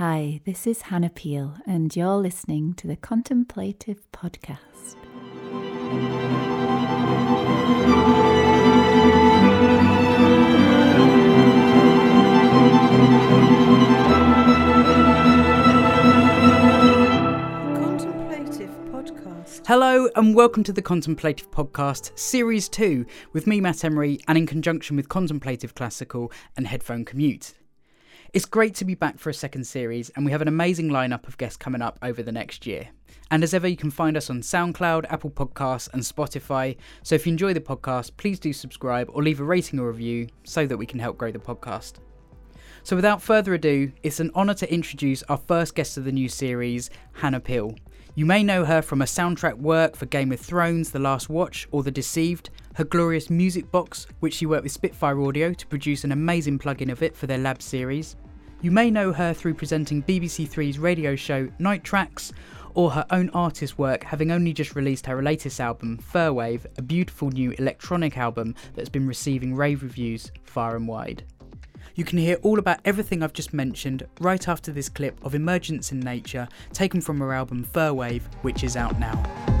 Hi, this is Hannah Peel, and you're listening to the Contemplative Podcast. Contemplative Podcast. Hello and welcome to the Contemplative Podcast, Series 2, with me, Matt Emery, and in conjunction with Contemplative Classical and Headphone Commute. It's great to be back for a second series, and we have an amazing lineup of guests coming up over the next year. And as ever, you can find us on SoundCloud, Apple Podcasts, and Spotify. So if you enjoy the podcast, please do subscribe or leave a rating or review so that we can help grow the podcast. So without further ado, it's an honour to introduce our first guest of the new series, Hannah Peel. You may know her from her soundtrack work for Game of Thrones, The Last Watch, or The Deceived, her glorious music box, which she worked with Spitfire Audio to produce an amazing plugin of it for their lab series. You may know her through presenting BBC Three's radio show Night Tracks, or her own artist work, having only just released her latest album, Fir Wave, a beautiful new electronic album that's been receiving rave reviews far and wide. You can hear all about everything I've just mentioned right after this clip of Emergence in Nature taken from her album Fir Wave, which is out now.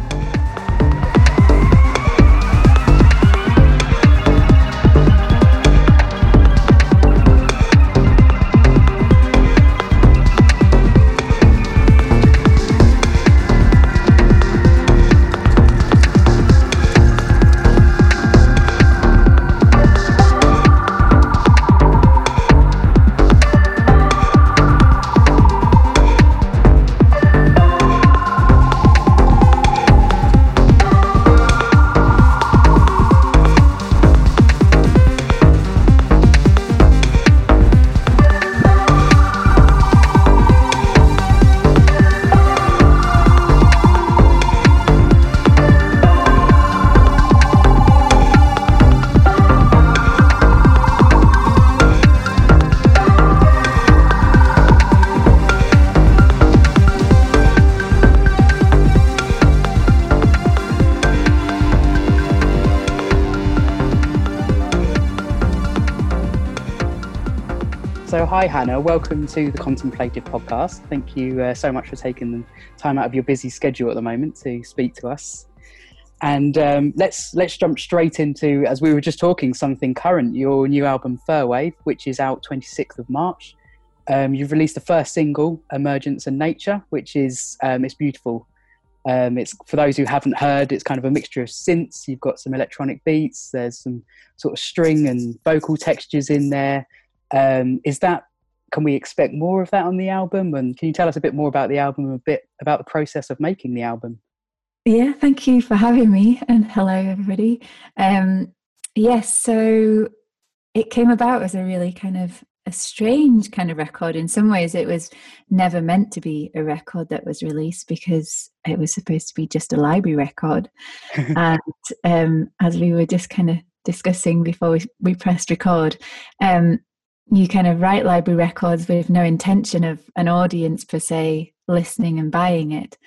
Hi Hannah, welcome to the Contemplative Podcast. Thank you uh, so much for taking the time out of your busy schedule at the moment to speak to us. And um, let's let's jump straight into, as we were just talking, something current. Your new album Fir Wave, which is out 26th of March. Um, you've released the first single, Emergence and Nature, which is um, it's beautiful. Um, it's for those who haven't heard, it's kind of a mixture of synths. You've got some electronic beats. There's some sort of string and vocal textures in there. Um, is that can we expect more of that on the album? And can you tell us a bit more about the album, a bit about the process of making the album? Yeah, thank you for having me, and hello everybody. Um, yes, so it came about as a really kind of a strange kind of record. In some ways, it was never meant to be a record that was released because it was supposed to be just a library record. and um, as we were just kind of discussing before we, we pressed record, um, you kind of write library records with no intention of an audience per se listening and buying it.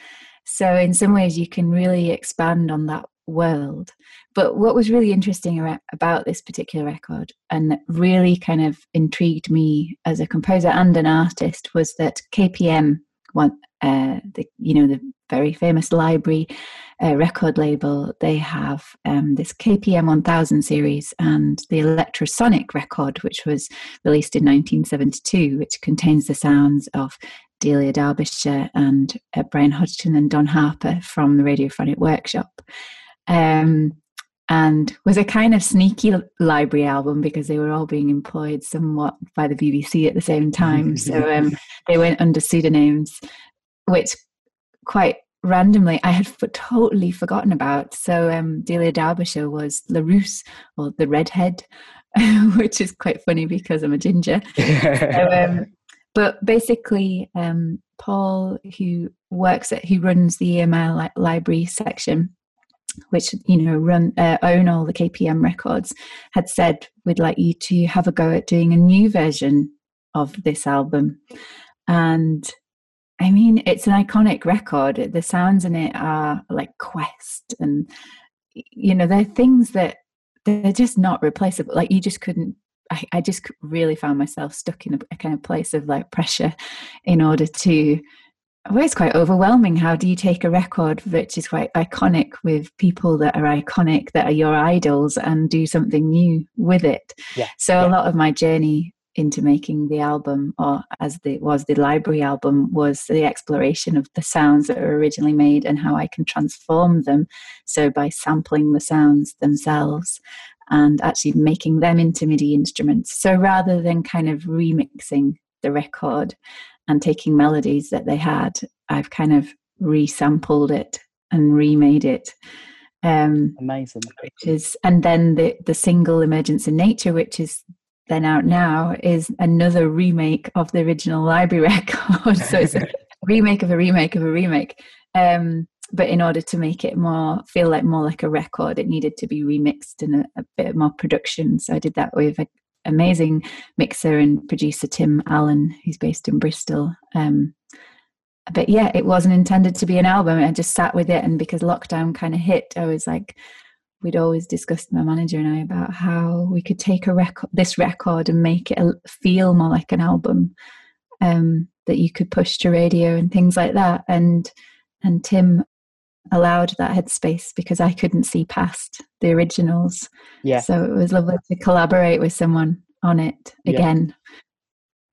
So, in some ways, you can really expand on that world. But what was really interesting about this particular record and really kind of intrigued me as a composer and an artist was that KPM, uh, the you know the very famous library uh, record label, they have um, this KPM 1000 series and the Electrosonic record, which was released in 1972, which contains the sounds of Delia Derbyshire and uh, Brian Hodgson and Don Harper from the Radiophonic Workshop. Um, and was a kind of sneaky library album because they were all being employed somewhat by the BBC at the same time. so um, they went under pseudonyms, which quite randomly I had f- totally forgotten about. So um, Delia Derbyshire was LaRousse or the redhead, which is quite funny because I'm a ginger. so, um, but basically, um, Paul, who works at, who runs the EMI li- library section, which you know run uh, own all the KPM records, had said we'd like you to have a go at doing a new version of this album, and I mean, it's an iconic record. The sounds in it are like Quest, and you know, they're things that they're just not replaceable. Like you just couldn't I, I just really found myself stuck in a, a kind of place of like pressure in order to well, it's quite overwhelming. How do you take a record which is quite iconic with people that are iconic, that are your idols, and do something new with it? Yeah. So yeah. a lot of my journey into making the album, or as it was the library album, was the exploration of the sounds that were originally made and how I can transform them. So by sampling the sounds themselves and actually making them into MIDI instruments. So rather than kind of remixing the record and taking melodies that they had, I've kind of resampled it and remade it. Um, Amazing. Which is, and then the the single "Emergence in Nature," which is then out now, is another remake of the original library record. so it's a remake of a remake of a remake. Um, but in order to make it more feel like more like a record, it needed to be remixed and a, a bit more production. So I did that with an amazing mixer and producer Tim Allen, who's based in Bristol. Um, but yeah, it wasn't intended to be an album. I just sat with it, and because lockdown kind of hit, I was like, we'd always discussed my manager and I about how we could take a record, this record, and make it feel more like an album um, that you could push to radio and things like that. And and Tim allowed that headspace because I couldn't see past the originals. Yeah. So it was lovely to collaborate with someone on it again. Yeah.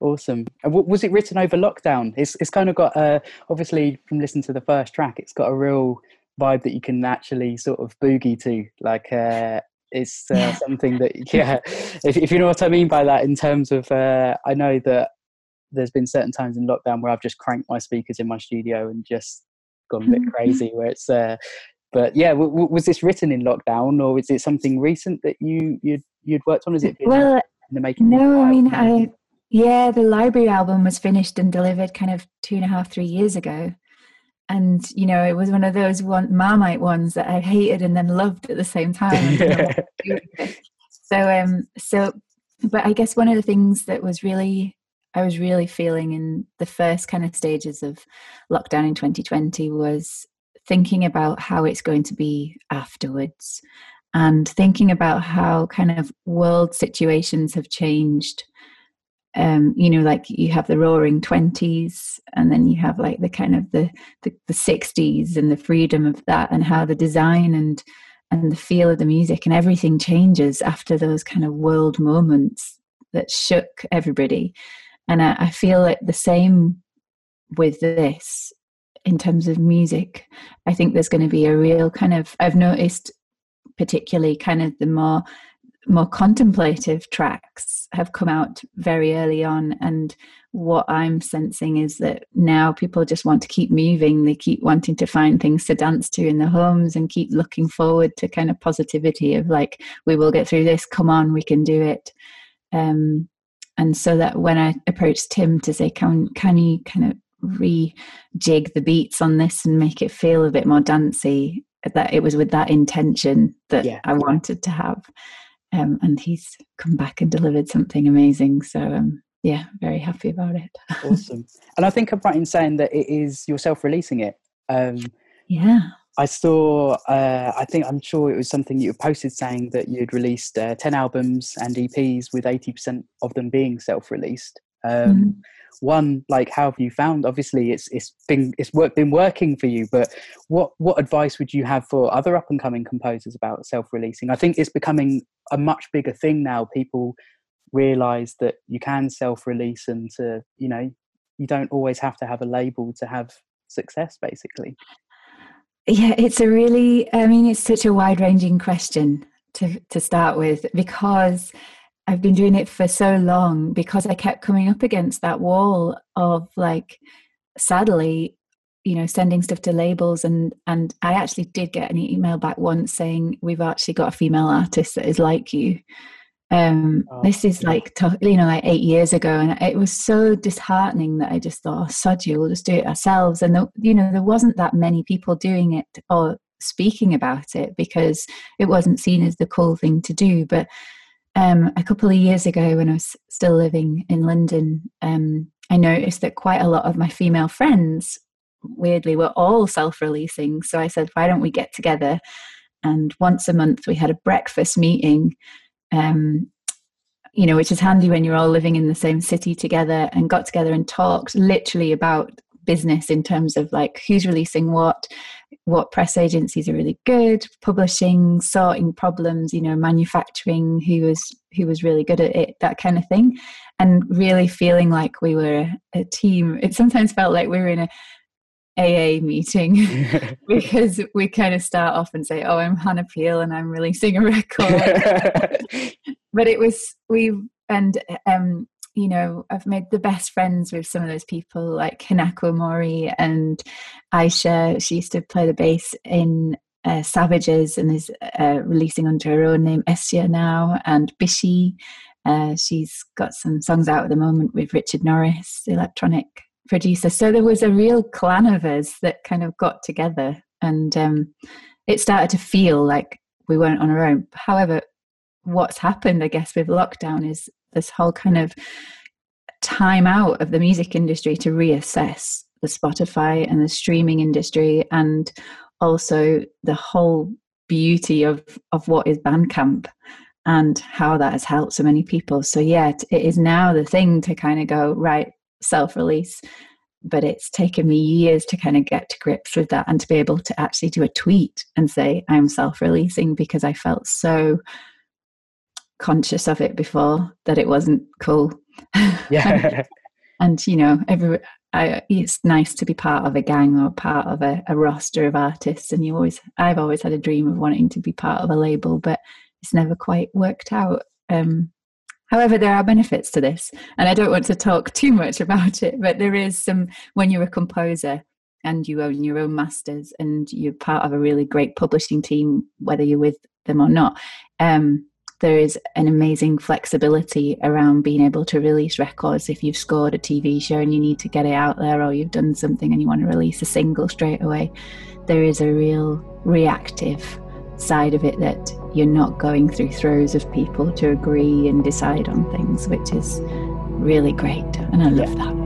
Awesome. And was it written over lockdown? It's it's kind of got uh obviously from listening to the first track, it's got a real vibe that you can naturally sort of boogie to. Like uh it's uh, yeah. something that yeah, if if you know what I mean by that in terms of uh I know that there's been certain times in lockdown where I've just cranked my speakers in my studio and just gone a bit crazy where it's uh but yeah w- w- was this written in lockdown or is it something recent that you you'd you'd worked on is it well in the making no i mean i yeah the library album was finished and delivered kind of two and a half three years ago and you know it was one of those one marmite ones that i hated and then loved at the same time so um so but i guess one of the things that was really I was really feeling in the first kind of stages of lockdown in 2020 was thinking about how it's going to be afterwards and thinking about how kind of world situations have changed. Um, you know, like you have the roaring 20s, and then you have like the kind of the, the, 60s and the freedom of that, and how the design and and the feel of the music and everything changes after those kind of world moments that shook everybody and I, I feel like the same with this in terms of music. I think there's going to be a real kind of, I've noticed particularly kind of the more more contemplative tracks have come out very early on and what i'm sensing is that now people just want to keep moving they keep wanting to find things to dance to in their homes and keep looking forward to kind of positivity of like we will get through this come on we can do it um, and so that when I approached Tim to say, "Can can you kind of rejig the beats on this and make it feel a bit more dancey?" That it was with that intention that yeah. I wanted to have, um, and he's come back and delivered something amazing. So um, yeah, very happy about it. awesome, and I think I'm right in saying that it is yourself releasing it. Um, yeah. I saw, uh, I think, I'm sure it was something you posted saying that you'd released uh, 10 albums and EPs with 80% of them being self released. Um, mm. One, like, how have you found? Obviously, it's it's been it's work, been working for you, but what what advice would you have for other up and coming composers about self releasing? I think it's becoming a much bigger thing now. People realize that you can self release and to you know you don't always have to have a label to have success basically yeah, it's a really, I mean, it's such a wide ranging question to, to start with because I've been doing it for so long because I kept coming up against that wall of like, sadly, you know, sending stuff to labels and and I actually did get an email back once saying we've actually got a female artist that is like you. Um, oh, this is like you know like eight years ago and it was so disheartening that i just thought oh, sod you we'll just do it ourselves. And the, you know there wasn't that many people doing it or speaking about it because it wasn't seen as the cool thing to do but um, a couple of years ago when i was still living in london um, i noticed that quite a lot of my female friends weirdly were all self-releasing. So i said why don't we get together? And once a month we had a breakfast meeting um, you know, which is handy when you're all living in the same city together and got together and talked literally about business in terms of like who's releasing what, what press agencies are really good, publishing, sorting problems, you know, manufacturing, who was who was really good at it, that kind of thing. And really feeling like we were a, a team. It sometimes felt like we were in a AA meeting because we kind of start off and say, "Oh, I'm Hannah Peel and I'm releasing a record," but it was we and um, you know I've made the best friends with some of those people like Hinako Omori and Aisha. She used to play the bass in uh, Savages and is uh, releasing under her own name Estia now, and Bishi. Uh, she's got some songs out at the moment with Richard Norris, electronic producer. So there was a real clan of us that kind of got together and um, it started to feel like we weren't on our own. However, what's happened, I guess, with lockdown is this whole kind of time out of the music industry to reassess the Spotify and the streaming industry and also the whole beauty of, of what is Bandcamp and how that has helped so many people. So, yeah, it is now the thing to kind of go, right, self release. But it's taken me years to kind of get to grips with that and to be able to actually do a tweet and say, I'm self releasing because I felt so conscious of it before that it wasn't cool. Yeah. and, you know, every, I, it's nice to be part of a gang or part of a, a, roster of artists. And you always, I've always had a dream of wanting to be part of a label, but it's never quite worked out. Um, However, there are benefits to this, and I don't want to talk too much about it, but there is some when you're a composer and you own your own masters and you're part of a really great publishing team, whether you're with them or not. Um, there is an amazing flexibility around being able to release records if you've scored a TV show and you need to get it out there, or you've done something and you want to release a single straight away. There is a real reactive side of it that you're not going through throes of people to agree and decide on things, which is really great. And I love yeah. that.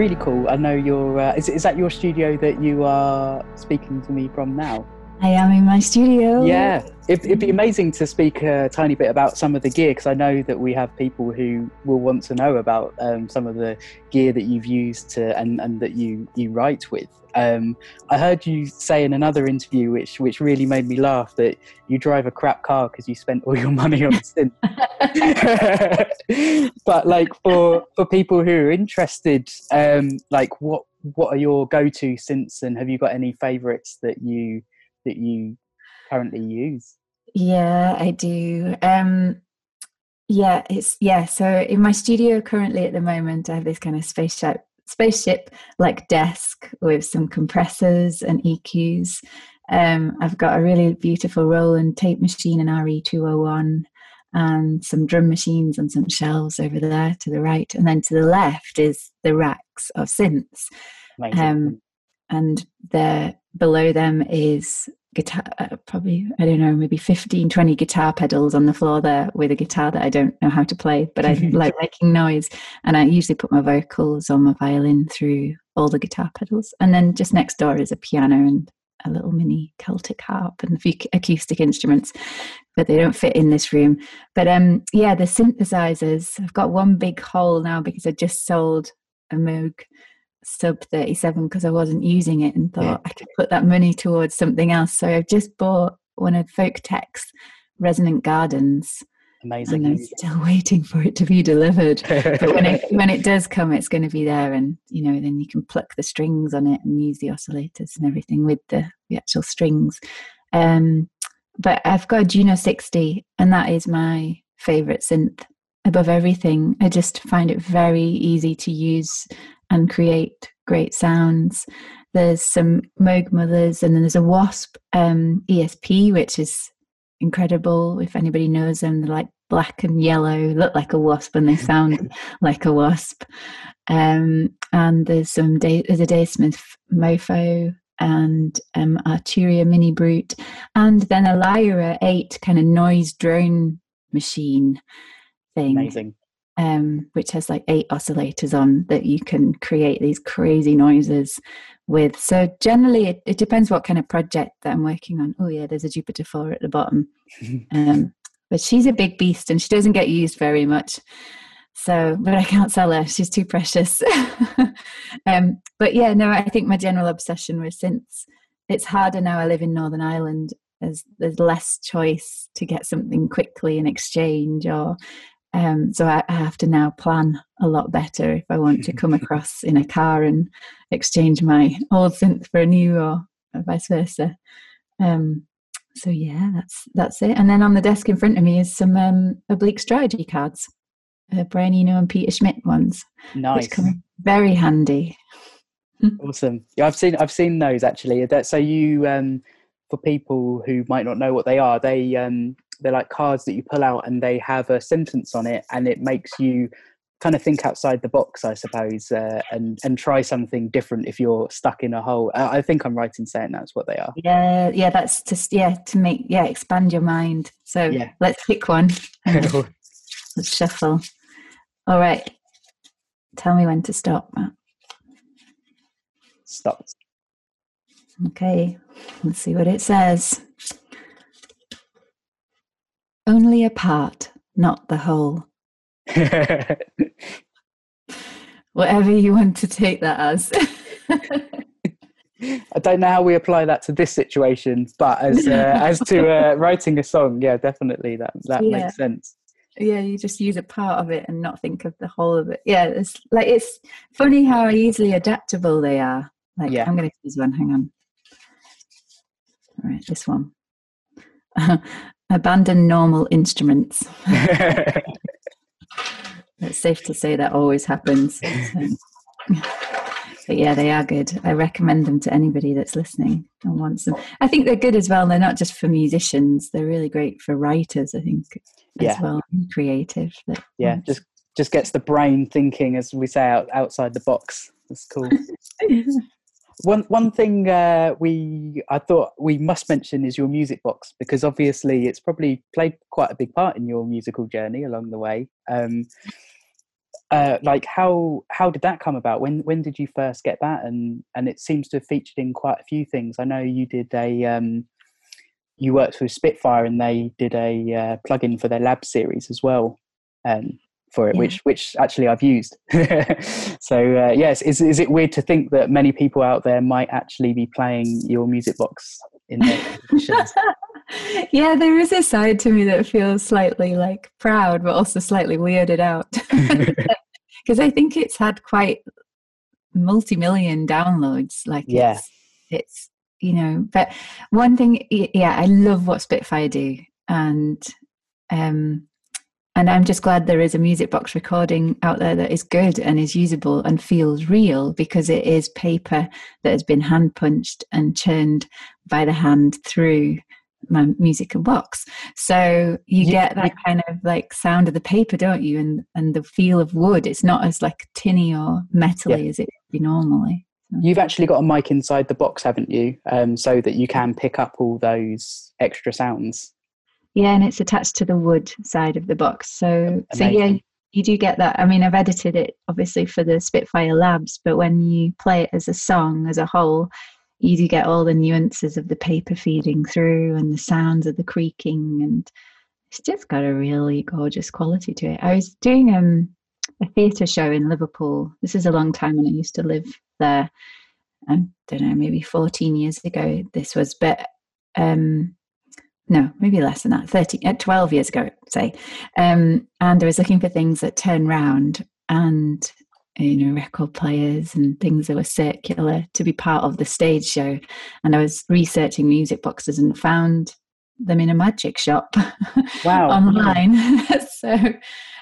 Really cool. I know you're. Uh, is is that your studio that you are speaking to me from now? I am in my studio. Yeah, it, would be amazing to speak a tiny bit about some of the gear because I know that we have people who will want to know about um, some of the gear that you've used to and, and that you you write with. Um, I heard you say in another interview, which which really made me laugh, that you drive a crap car because you spent all your money on synth. but like for for people who are interested, um, like what what are your go to synths, and have you got any favourites that you that you currently use? Yeah, I do. Um, yeah, it's yeah. So in my studio currently at the moment, I have this kind of spaceship spaceship like desk with some compressors and EQs. Um, I've got a really beautiful Roland tape machine, an RE201, and some drum machines and some shelves over there to the right. And then to the left is the racks of synths. Um, and there below them is guitar uh, probably i don't know maybe 15 20 guitar pedals on the floor there with a guitar that i don't know how to play but i like making noise and i usually put my vocals or my violin through all the guitar pedals. And then just next door is a piano and a little mini Celtic harp and a few acoustic instruments, but they don't fit in this room. But um, yeah, the synthesizers. I've got one big hole now because I just sold a Moog Sub 37 because I wasn't using it and thought yeah. I could put that money towards something else. So I've just bought one of Folktek's Resonant Gardens Amazing. And I'm still waiting for it to be delivered. but when it when it does come, it's going to be there, and you know, then you can pluck the strings on it and use the oscillators and everything with the, the actual strings. Um, but I've got a Juno 60, and that is my favorite synth above everything. I just find it very easy to use and create great sounds. There's some Moog Mothers, and then there's a Wasp um, EDP, which is incredible. If anybody knows them, they're like black and yellow, look like a wasp, and they sound like a wasp. Um, and there's some day, there's a Dave Smith Mopho and um, Arturia MiniBrute, and then a Lyra 8 kind of noise drone machine thing. Amazing. Um, which has like eight oscillators on that you can create these crazy noises with. So generally, it, it, depends what kind of project that I'm working on. Oh yeah, there's a Jupiter four at the bottom, um, but she's a big beast and she doesn't get used very much. So, but I can't sell her; she's too precious. um, but yeah, no, I think my general obsession with synths. It's harder now. I live in Northern Ireland. There's there's less choice to get something quickly in exchange or um, so I, I, have to now plan a lot better if I want to come across in a car and exchange my old synth for a new or vice versa. Um, so yeah, that's that's it. And then on the desk in front of me is some um, oblique strategy cards, uh, Brian Eno and Peter Schmidt ones, nice, which come very handy. awesome. Yeah, I've seen I've seen those actually. That so you um, for people who might not know what they are, they um, they're like cards that you pull out and they have a sentence on it and it makes you kind of think outside the box i suppose uh, and and try something different if you're stuck in a hole. I, I, think i'm right in saying that's what they are. Yeah yeah that's just yeah to make yeah expand your mind. So yeah. let's pick one. Let's shuffle. All right. Tell me when to stop Matt. stop. Okay let's see what it says only a part, not the whole. Whatever you want to take that as. I don't know how we apply that to this situation, but as uh, as to uh, writing a song, yeah, definitely that that yeah. makes sense. Yeah, you just use a part of it and not think of the whole of it. Yeah, it's like it's funny how easily adaptable they are. Like yeah. I'm going to use one. Hang on. All right, this one. Abandon normal instruments. it's safe to say that always happens. So. But yeah, they are good. I recommend them to anybody that's listening and wants them. I think they're good as well. They're not just for musicians; they're really great for writers. I think yeah. as well, creative. Yeah, just just gets the brain thinking, as we say, out, outside the box. That's cool. One one thing uh, we I thought we must mention is your music box because obviously it's probably played quite a big part in your musical journey along the way. Um, uh, like how how did that come about? When when did you first get that? And and it seems to have featured in quite a few things. I know you did a um, you worked with Spitfire and they did a uh, plugin for their lab series as well. Um, for it, yeah. which which actually I've used. so uh, yes, is is it weird to think that many people out there might actually be playing your music box in their yeah, there is a side to me that feels slightly like proud, but also slightly weirded out because I think it's had quite multi-million downloads. Like yeah, it's, it's you know. But one thing, yeah, I love what Spitfire do, and um and I'm just glad there is a music box recording out there that is good and is usable and feels real because it is paper that has been hand punched and churned by the hand through my musical box. So you yeah. get that kind of like sound of the paper, don't you? And and the feel of wood. It's not as like tinny or metally yeah. as it would be normally. You've actually got a mic inside the box, haven't you? Um, so that you can pick up all those extra sounds. Yeah, and it's attached to the wood side of the box. So Amazing. so yeah, you do get that. I mean, I've edited it obviously for the Spitfire Labs, but when you play it as a song as a whole, you do get all the nuances of the paper feeding through and the sounds of the creaking, and it's just got a really gorgeous quality to it. I was doing um, a theatre show in Liverpool. This is a long time when I used to live there. I don't know, maybe 14 years ago this was, but um, no, maybe less than that, 30, uh, 12 years ago, say. Um, and I was looking for things that turn round and, you know, record players and things that were circular to be part of the stage show. And I was researching music boxes and found them in a magic shop Wow. online. so,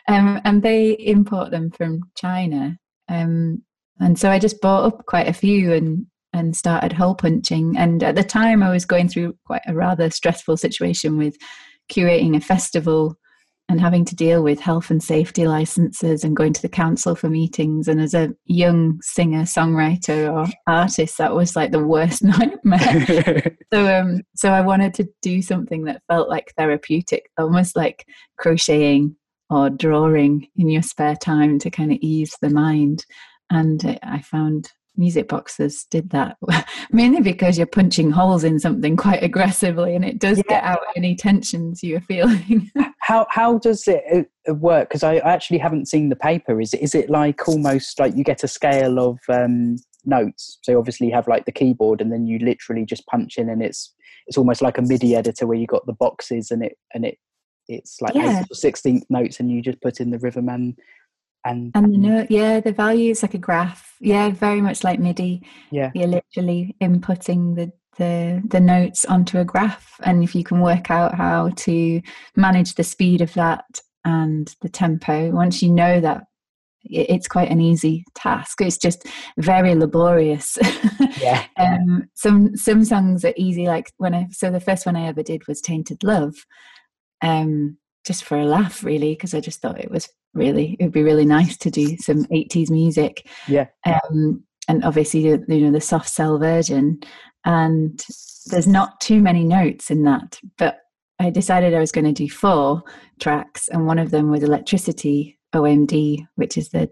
um, and they import them from China. Um, and so I just bought up quite a few and and started hole punching. And at the time, I was going through quite a rather stressful situation with curating a festival and having to deal with health and safety licenses and going to the council for meetings. And as a young singer, songwriter, or artist, that was like the worst nightmare. so, um, so I wanted to do something that felt like therapeutic, almost like crocheting or drawing in your spare time to kind of ease the mind. And I found music boxes did that mainly because you're punching holes in something quite aggressively and it does Yeah. get out any tensions you're feeling how how does it uh, work? Because I actually haven't seen the paper. Is it is it like almost like you get a scale of um, notes? So obviously you have like the keyboard, and then you literally just punch in, and it's it's almost like a MIDI editor where you got the boxes, and it and it it's like Yeah. sixteenth notes, and you just put in the rhythm and and and the note yeah the value is like a graph. Yeah very much like midi. Yeah. You're literally inputting the the the notes onto a graph. And if you can work out how to manage the speed of that and the tempo once you know that it's quite an easy task. It's just very laborious. Yeah. Um some some songs are easy like when i so the first one i ever did was tainted love um just for a laugh really because i just thought it was really. It would be really nice to do some 80s music. Yeah. Um and obviously the, you know the soft cell version. And there's not too many notes in that but i decided i was going to do four tracks and one of them was electricity omd which is the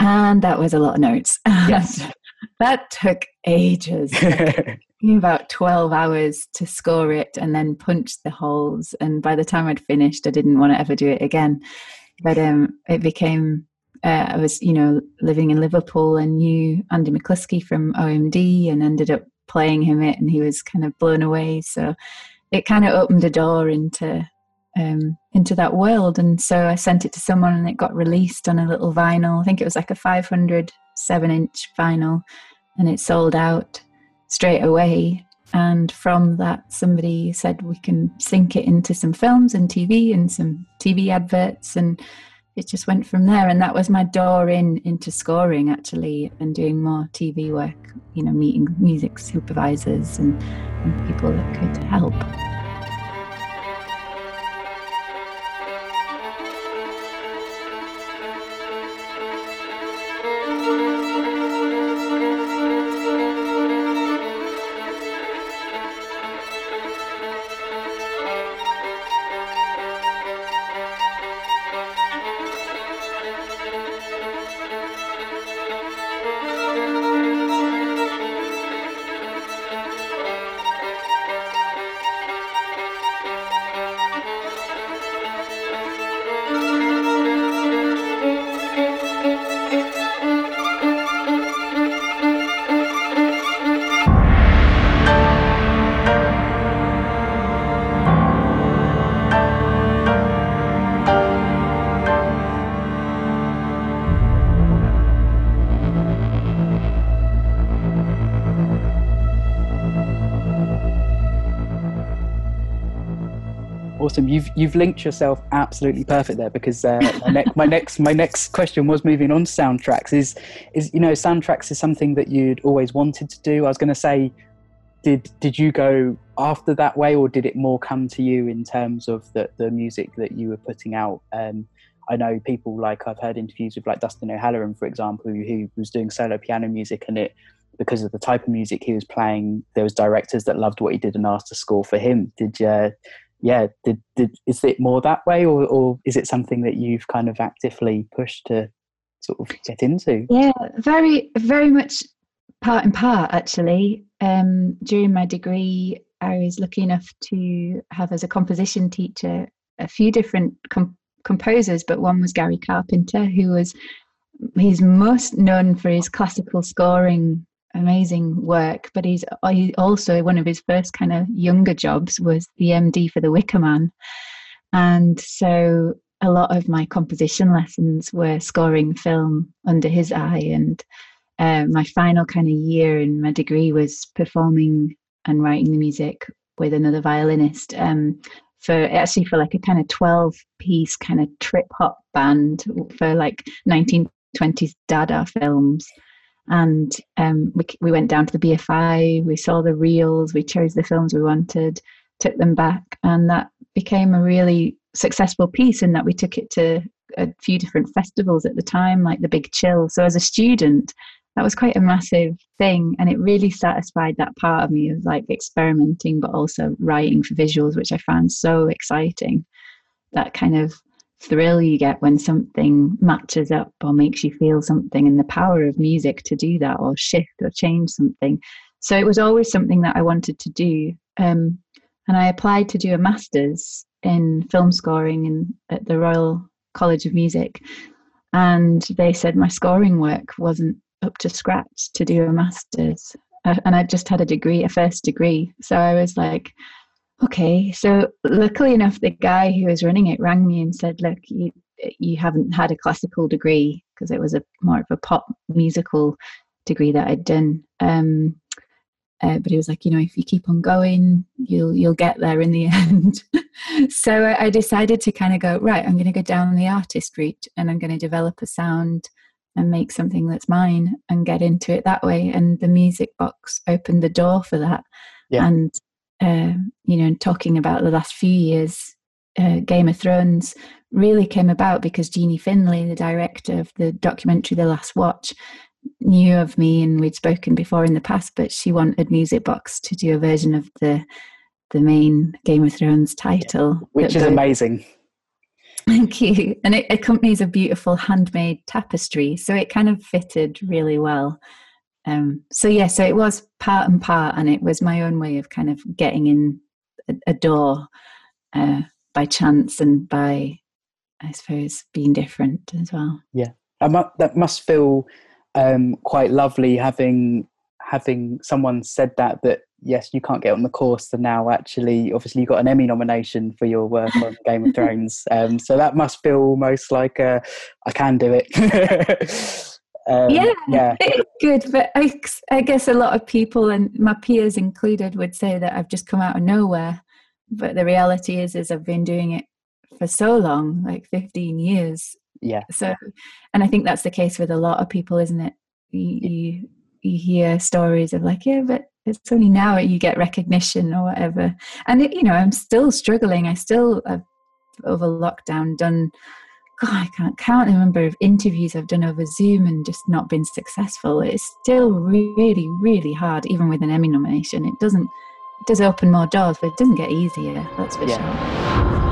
and that was a lot of notes Yes. That took ages. Took about 12 hours to score it and then punch the holes. And by the time i'd finished i didn't want to ever do it again. But um it became uh, i was you know living in liverpool and knew andy mccluskey from omd and ended up playing him it and he was kind of blown away. So it kind of opened a door into um, into that world and so i sent it to someone and it got released on a little vinyl i think it was like a 500 7 inch vinyl and it sold out straight away. And from that, somebody said we can sync it into some films and TV and some TV adverts, and it just went from there. And that was my door in into scoring actually, and doing more TV work. You know, meeting music supervisors and, and people that could help. Awesome. You've you've linked yourself absolutely perfect there because uh, my, ne- my next my next question was moving on soundtracks. Is is you know soundtracks is something that you'd always wanted to do. I was going to say, did did you go after that way, or did it more come to you in terms of the the music that you were putting out? Um, I know people like I've heard interviews with like Dustin O'Halloran, for example, who, who was doing solo piano music, and it because of the type of music he was playing, there was directors that loved what he did and asked to score for him. Did you? Yeah, did, did is it more that way, or, or is it something that you've kind of actively pushed to sort of get into? Yeah, very, very much part and part actually. Um, during my degree, I was lucky enough to have as a composition teacher a few different com- composers, but one was Gary Carpenter, who was he's most known for his classical scoring amazing work but he's he also one of his first kind of younger jobs was the md for the wicker man. And so a lot of my composition lessons were scoring film under his eye and uh, my final kind of year in my degree was performing and writing the music with another violinist um, for actually for like a kind of 12 piece kind of trip hop band for like 1920s dada films and um, we, we went down to the BFI, we saw the reels, we chose the films we wanted, took them back, and that became a really successful piece in that we took it to a few different festivals at the time, like the Big Chill. So as a student, that was quite a massive thing, and it really satisfied that part of me of like experimenting, but also writing for visuals, which I found so exciting. That kind of thrill you get when something matches up or makes you feel something and the power of music to do that or shift or change something. So it was always something that i wanted to do um, and i applied to do a master's in film scoring in, at the royal college of music and they said my scoring work wasn't up to scratch to do a master's uh, and i just had a degree a first degree. So i was like okay so luckily enough the guy who was running it rang me and said look you you haven't had a classical degree because it was a more of a pop musical degree that I'd done. Um, uh, but he was like you know if you keep on going you'll you'll get there in the end. So I, I decided to kind of go right I'm going to go down the artist route and I'm going to develop a sound and make something that's mine and get into it that way. And the music box opened the door for that. Yeah. and uh, you know, talking about the last few years, uh, Game of Thrones really came about because Jeanie Finlay, the director of the documentary The Last Watch, knew of me and we'd spoken before in the past, but she wanted Music Box to do a version of the the main Game of Thrones title, which is amazing. Thank you. And it accompanies a beautiful handmade tapestry, so it kind of fitted really well. Um, so yeah, so it was part and part, and it was my own way of kind of getting in a, a door uh, by chance and by, I suppose, being different as well. Yeah, that must feel um, quite lovely having having someone said that that yes you can't get on the course and now actually obviously you got an emmy nomination for your work on game of thrones. Um, so that must feel almost like a, i can do it Um, yeah, yeah, it's good. But I, I guess a lot of people, and my peers included, would say that I've just come out of nowhere. But the reality is, is I've been doing it for so long, like 15 years. Yeah. So, and I think that's the case with a lot of people, isn't it? You, you, you hear stories of like, yeah, but it's only now you get recognition or whatever. And it, you know, I'm still struggling. I still have over lockdown done God, I can't count the number of interviews I've done over Zoom and just not been successful. It's still really, really hard, even with an Emmy nomination. It doesn't, it does open more doors, but it doesn't get easier. That's for yeah. sure.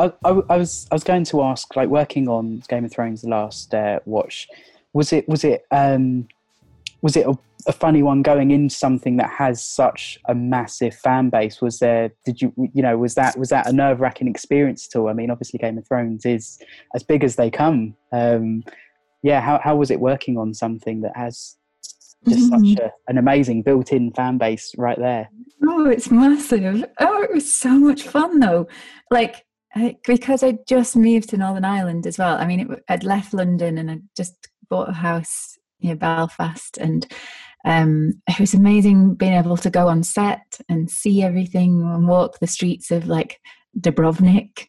I, I, I, was I was going to ask, like working on Game of Thrones, the last uh, watch, was it was it um, was it a, a, funny one going into something that has such a massive fan base? Was there? Did you you know was that was that a nerve wracking experience at all? I mean, obviously, Game of Thrones is as big as they come. Um, yeah, how how was it working on something that has just mm-hmm. such a, an amazing built-in fan base right there? Oh, it's massive. Oh, it was so much fun though. Like I, because I just moved to Northern Ireland as well. I mean, it, I'd left London and I just bought a house near Belfast, and um, it was amazing being able to go on set and see everything and walk the streets of like Dubrovnik.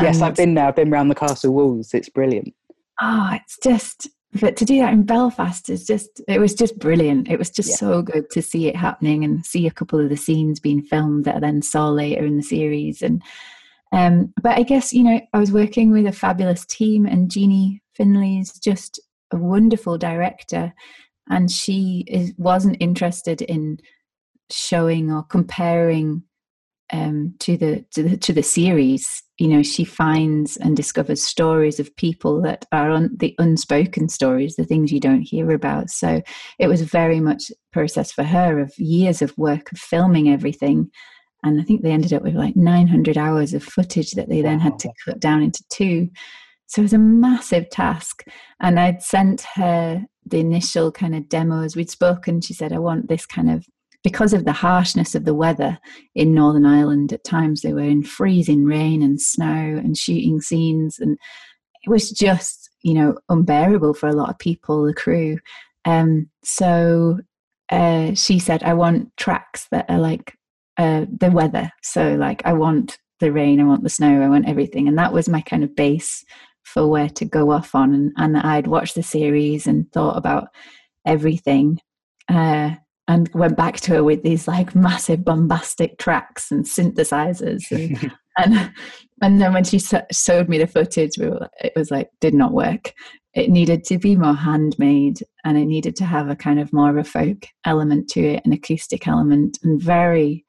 Yes, um, I've been there. I've been around the castle walls. It's brilliant. Oh, it's just but to do that in Belfast is just it was just brilliant. It was just yeah. so good to see it happening and see a couple of the scenes being filmed that I then saw later in the series. And um, but I guess you know I was working with a fabulous team, and Jeanie Finlay is just a wonderful director, and she is, wasn't interested in showing or comparing um, to the to the to the series. You know, she finds and discovers stories of people that are on the unspoken stories, the things you don't hear about. So it was very much process for her of years of work of filming everything. And I think they ended up with like 900 hours of footage that they then had to cut down into two. So it was a massive task. And I'd sent her the initial kind of demos. We'd spoken. She said, I want this kind of, because of the harshness of the weather in Northern Ireland, at times they were in freezing rain and snow and shooting scenes. And it was just, you know, unbearable for a lot of people, the crew. Um, so uh, she said, I want tracks that are like uh, the weather. So, like, I want the rain, I want the snow, I want everything. And that was my kind of base for where to go off on. And, and I'd watched the series and thought about everything. Uh, and went back to her with these like massive bombastic tracks and synthesizers and and, and then when she showed me the footage we were, it was like did not work it needed to be more handmade and it needed to have a kind of more of a folk element to it an acoustic element and very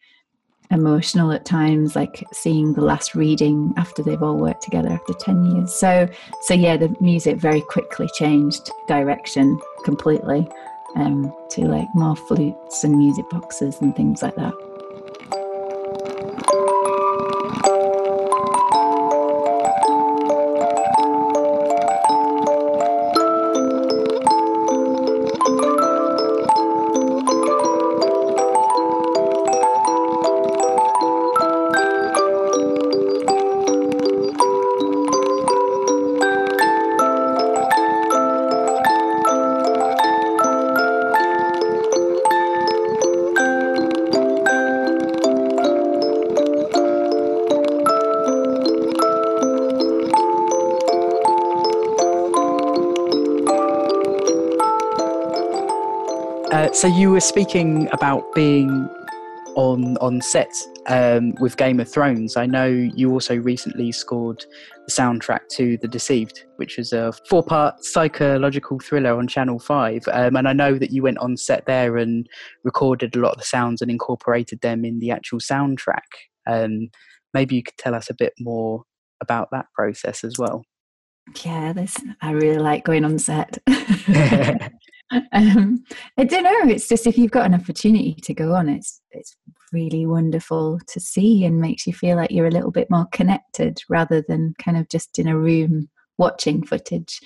emotional at times like seeing the last reading after they've all worked together after 10 years. So so yeah the music very quickly changed direction completely um, to like more flutes and music boxes and things like that so you were speaking about being on on set um, with Game of Thrones. I know you also recently scored the soundtrack to The Deceived, which is a four part psychological thriller on Channel Five. Um, and I know that you went on set there and recorded a lot of the sounds and incorporated them in the actual soundtrack. Um, maybe you could tell us a bit more about that process as well. Yeah, this I really like going on set. um, I don't know. It's just if you've got an opportunity to go on, it's it's really wonderful to see and makes you feel like you're a little bit more connected rather than kind of just in a room watching footage.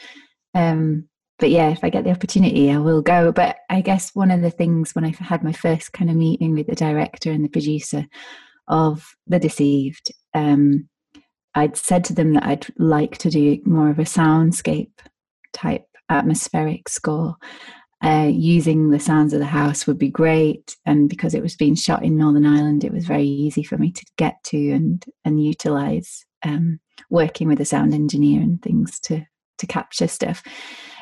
Um, but yeah, if I get the opportunity, I will go. But I guess one of the things when I had my first kind of meeting with the director and the producer of The Deceived, um, I'd said to them that I'd like to do more of a soundscape type atmospheric score. Uh, using the sounds of the house would be great, and because it was being shot in Northern Ireland, it was very easy for me to get to and and utilize um, working with a sound engineer and things to to capture stuff.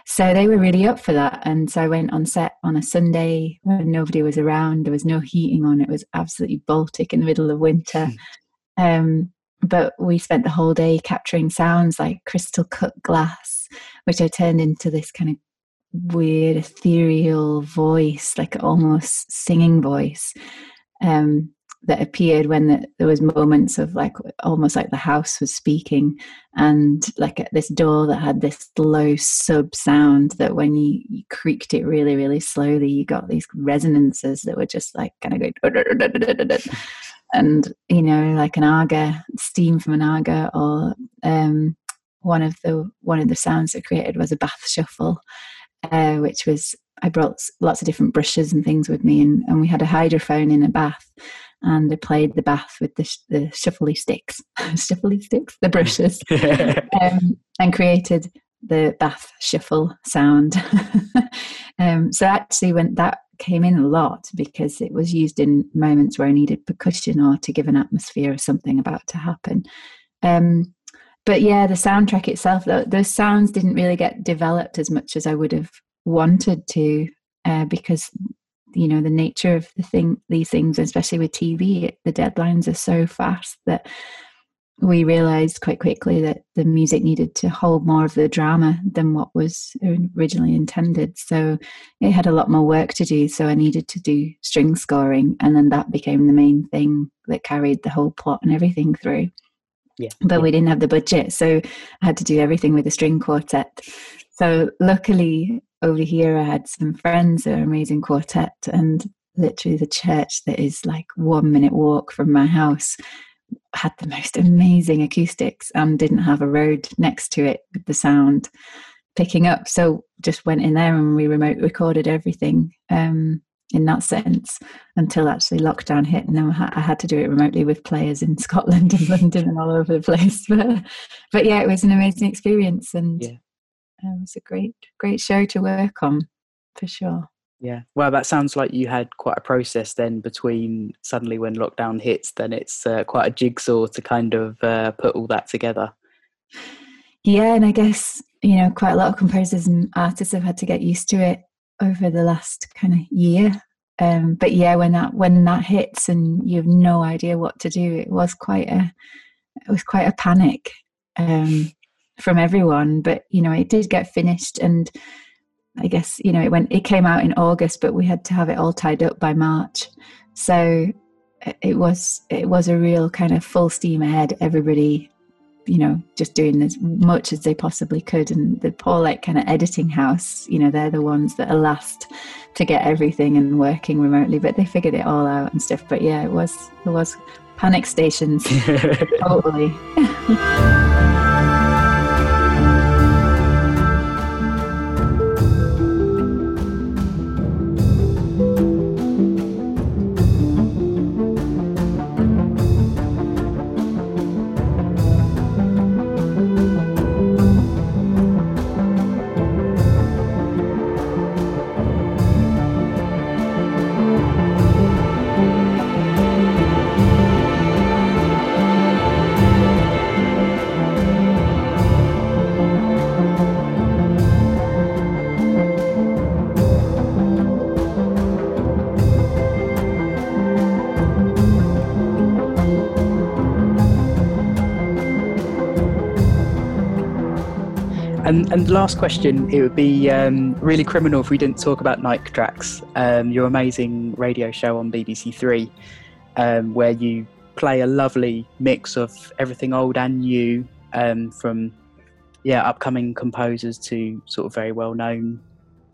So they were really up for that, and so I went on set on a Sunday when nobody was around. There was no heating on; it was absolutely Baltic in the middle of winter. Hmm. Um, but we spent the whole day capturing sounds like crystal cut glass, which I turned into this kind of weird ethereal voice, like almost singing voice. Um, that appeared when the, there was moments of like almost like the house was speaking and like at this door that had this low sub sound that when you, you creaked it really really slowly you got these resonances that were just like kind of going and you know like an aga steam from an aga or um, one of the one of the sounds it created was a bath shuffle uh, which was I brought lots of different brushes and things with me, and, and we had a hydrophone in a bath, and I played the bath with the, sh- the shuffly sticks, shuffly sticks, the brushes, um, and created the bath shuffle sound. um, so actually, when that came in a lot because it was used in moments where I needed percussion or to give an atmosphere of something about to happen. Um, but yeah, the soundtrack itself, those sounds didn't really get developed as much as I would have wanted to, uh, because you know the nature of the thing, these things, especially with TV, the deadlines are so fast that we realized quite quickly that the music needed to hold more of the drama than what was originally intended. So it had a lot more work to do. So I needed to do string scoring, and then that became the main thing that carried the whole plot and everything through. Yeah. But yeah. we didn't have the budget, so I had to do everything with a string quartet. So luckily, over here, I had some friends who are amazing quartet, and literally the church that is like one minute walk from my house had the most amazing acoustics and didn't have a road next to it with the sound picking up. So just went in there and we remote recorded everything. Um, in that sense until actually lockdown hit and then I had to do it remotely with players in Scotland and London and all over the place but, but yeah it was an amazing experience and yeah. it was a great great show to work on for sure yeah well that sounds like you had quite a process then between suddenly when lockdown hits then it's uh, quite a jigsaw to kind of uh, put all that together yeah and I guess you know quite a lot of composers and artists have had to get used to it over the last kind of year. Um, but yeah, when that when that hits and you have no idea what to do, it was quite a it was quite a panic um, from everyone. But you know, it did get finished, and I guess you know it went. It came out in August, but we had to have it all tied up by March. So it was it was a real kind of full steam ahead. Everybody you know just doing as much as they possibly could and the poor like kind of editing house you know they're the ones that are last to get everything and working remotely but they figured it all out and stuff but yeah it was it was panic stations totally And, and last question, it would be um, really criminal if we didn't talk about Night Tracks, um, your amazing radio show on BBC Three, um, where you play a lovely mix of everything old and new, um, from yeah upcoming composers to sort of very well known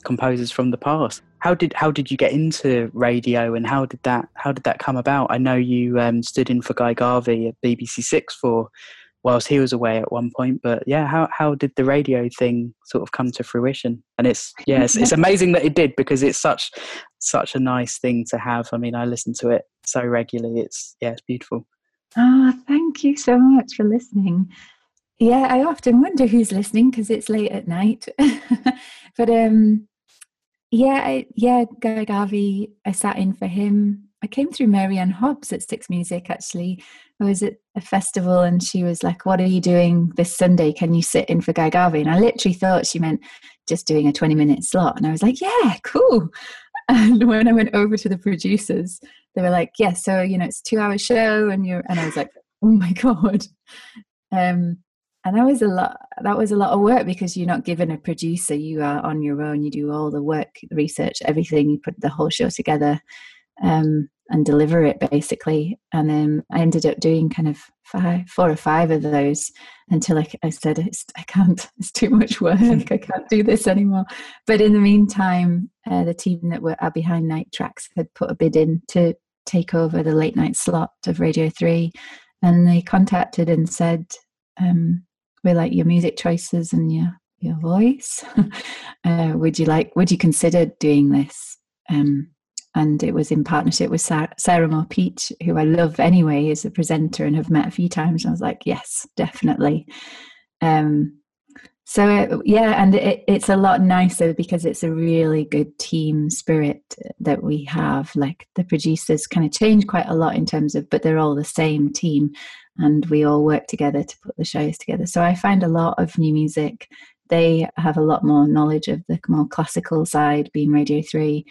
composers from the past. How did how did you get into radio, and how did that how did that come about? I know you um, stood in for Guy Garvey at BBC Six for whilst he was away at one point. But yeah, how how did the radio thing sort of come to fruition? And it's yeah, it's, it's amazing that it did because it's such such a nice thing to have. I mean, I listen to it so regularly. It's yeah, it's beautiful. Oh, thank you so much for listening. Yeah, I often wonder who's listening because it's late at night. but um, yeah, I, yeah, Guy Garvey, I sat in for him I came through Mary Anne Hobbs at Six Music actually. I was at a festival and she was like, What are you doing this Sunday? Can you sit in for Guy Garvey? And I literally thought she meant just doing a 20 minute slot. And I was like, Yeah, cool. And when I went over to the producers, they were like, Yeah, so you know, it's two hour show and you're and I was like, Oh my God. Um and that was a lot that was a lot of work because you're not given a producer, you are on your own, you do all the work, the research, everything, you put the whole show together um, and deliver it basically. And then I ended up doing kind of five, four or five of those until I, I said, I can't, it's too much work. I can't do this anymore. But in the meantime, uh, the team that were behind Night Tracks had put a bid in to take over the late night slot of Radio 3. And they contacted and said, um, we like your music choices and your your voice. uh, would you like? Would you consider doing this? Um, and it was in partnership with Sarah, Mohr-Pietsch, who I love anyway, as a presenter and have met a few times. I was like, yes, definitely. Um, so uh, yeah, and it, it's a lot nicer because it's a really good team spirit that we have. Like the producers kind of change quite a lot in terms of, but they're all the same team, and we all work together to put the shows together. So I find a lot of new music. They have a lot more knowledge of the more classical side, being Radio Three,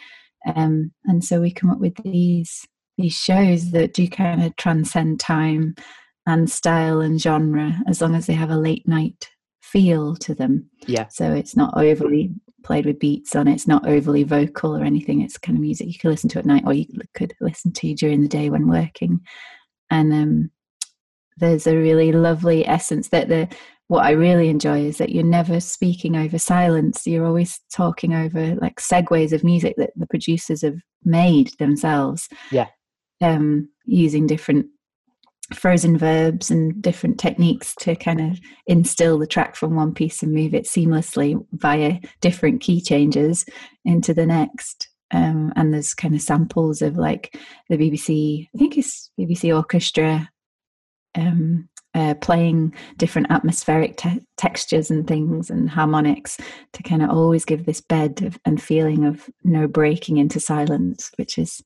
um, and so we come up with these these shows that do kind of transcend time and style and genre, as long as they have a late night feel to them. Yeah. So it's not overly played with beats on it. It's not overly vocal or anything. It's kind of music you could listen to at night or you could listen to during the day when working. And um, there's a really lovely essence that the what I really enjoy is that you're never speaking over silence. You're always talking over like segues of music that the producers have made themselves. Yeah. Um, using different frozen verbs and different techniques to kind of instill the track from one piece and move it seamlessly via different key changes into the next. Um, and there's kind of samples of like the BBC, I think it's BBC Orchestra um, uh, playing different atmospheric te- textures and things and harmonics to kind of always give this bed of, and feeling of no breaking into silence, which is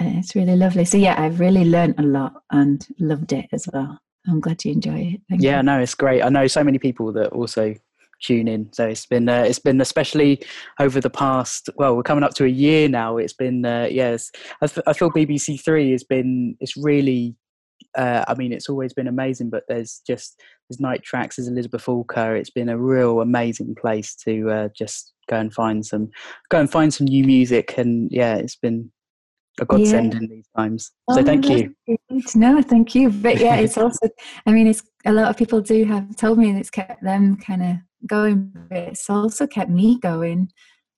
uh, it's really lovely. So yeah, I've really learned a lot and loved it as well. I'm glad you enjoy it. Thank yeah, you. no, it's great. I know so many people that also tune in. So it's been uh, it's been especially over the past. Well, we're coming up to a year now. It's been uh, yes. I, th- I feel BBC Three has been. It's really. Uh, I mean, it's always been amazing, but there's just there's night tracks. There's Elizabeth Alker. It's been a real amazing place to uh, just go and find some go and find some new music. And yeah, it's been a godsend yeah. in these times. So oh, thank you. No, thank you. But yeah, it's also, I mean, it's a lot of people do have told me it's kept them kind of going, but it's also kept me going,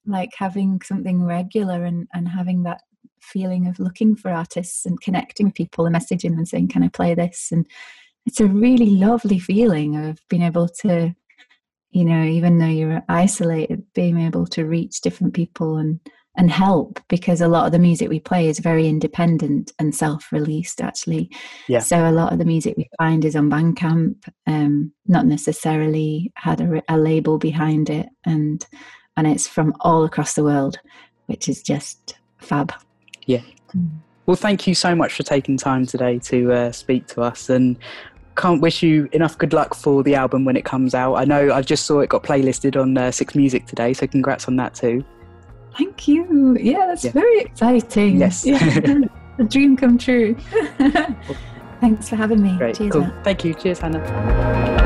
like having something regular and, and having that feeling of looking for artists and connecting with people and messaging and saying, can I play this? And it's a really lovely feeling of being able to, you know, even though you're isolated, being able to reach different people and and help because a lot of the music we play is very independent and self-released actually yeah. so a lot of the music we find is on bandcamp um, not necessarily had a, a, label behind it and and it's from all across the world which is just fab yeah well thank you so much for taking time today to uh, speak to us and can't wish you enough good luck for the album when it comes out. I know I just saw it got playlisted on uh, Six Music today, so congrats on that too. Thank you. Yeah, that's yeah. very exciting. Yes. Yeah, a dream come true. Thanks for having me. Great. Cheers, cool. Thank you. Cheers, Hannah.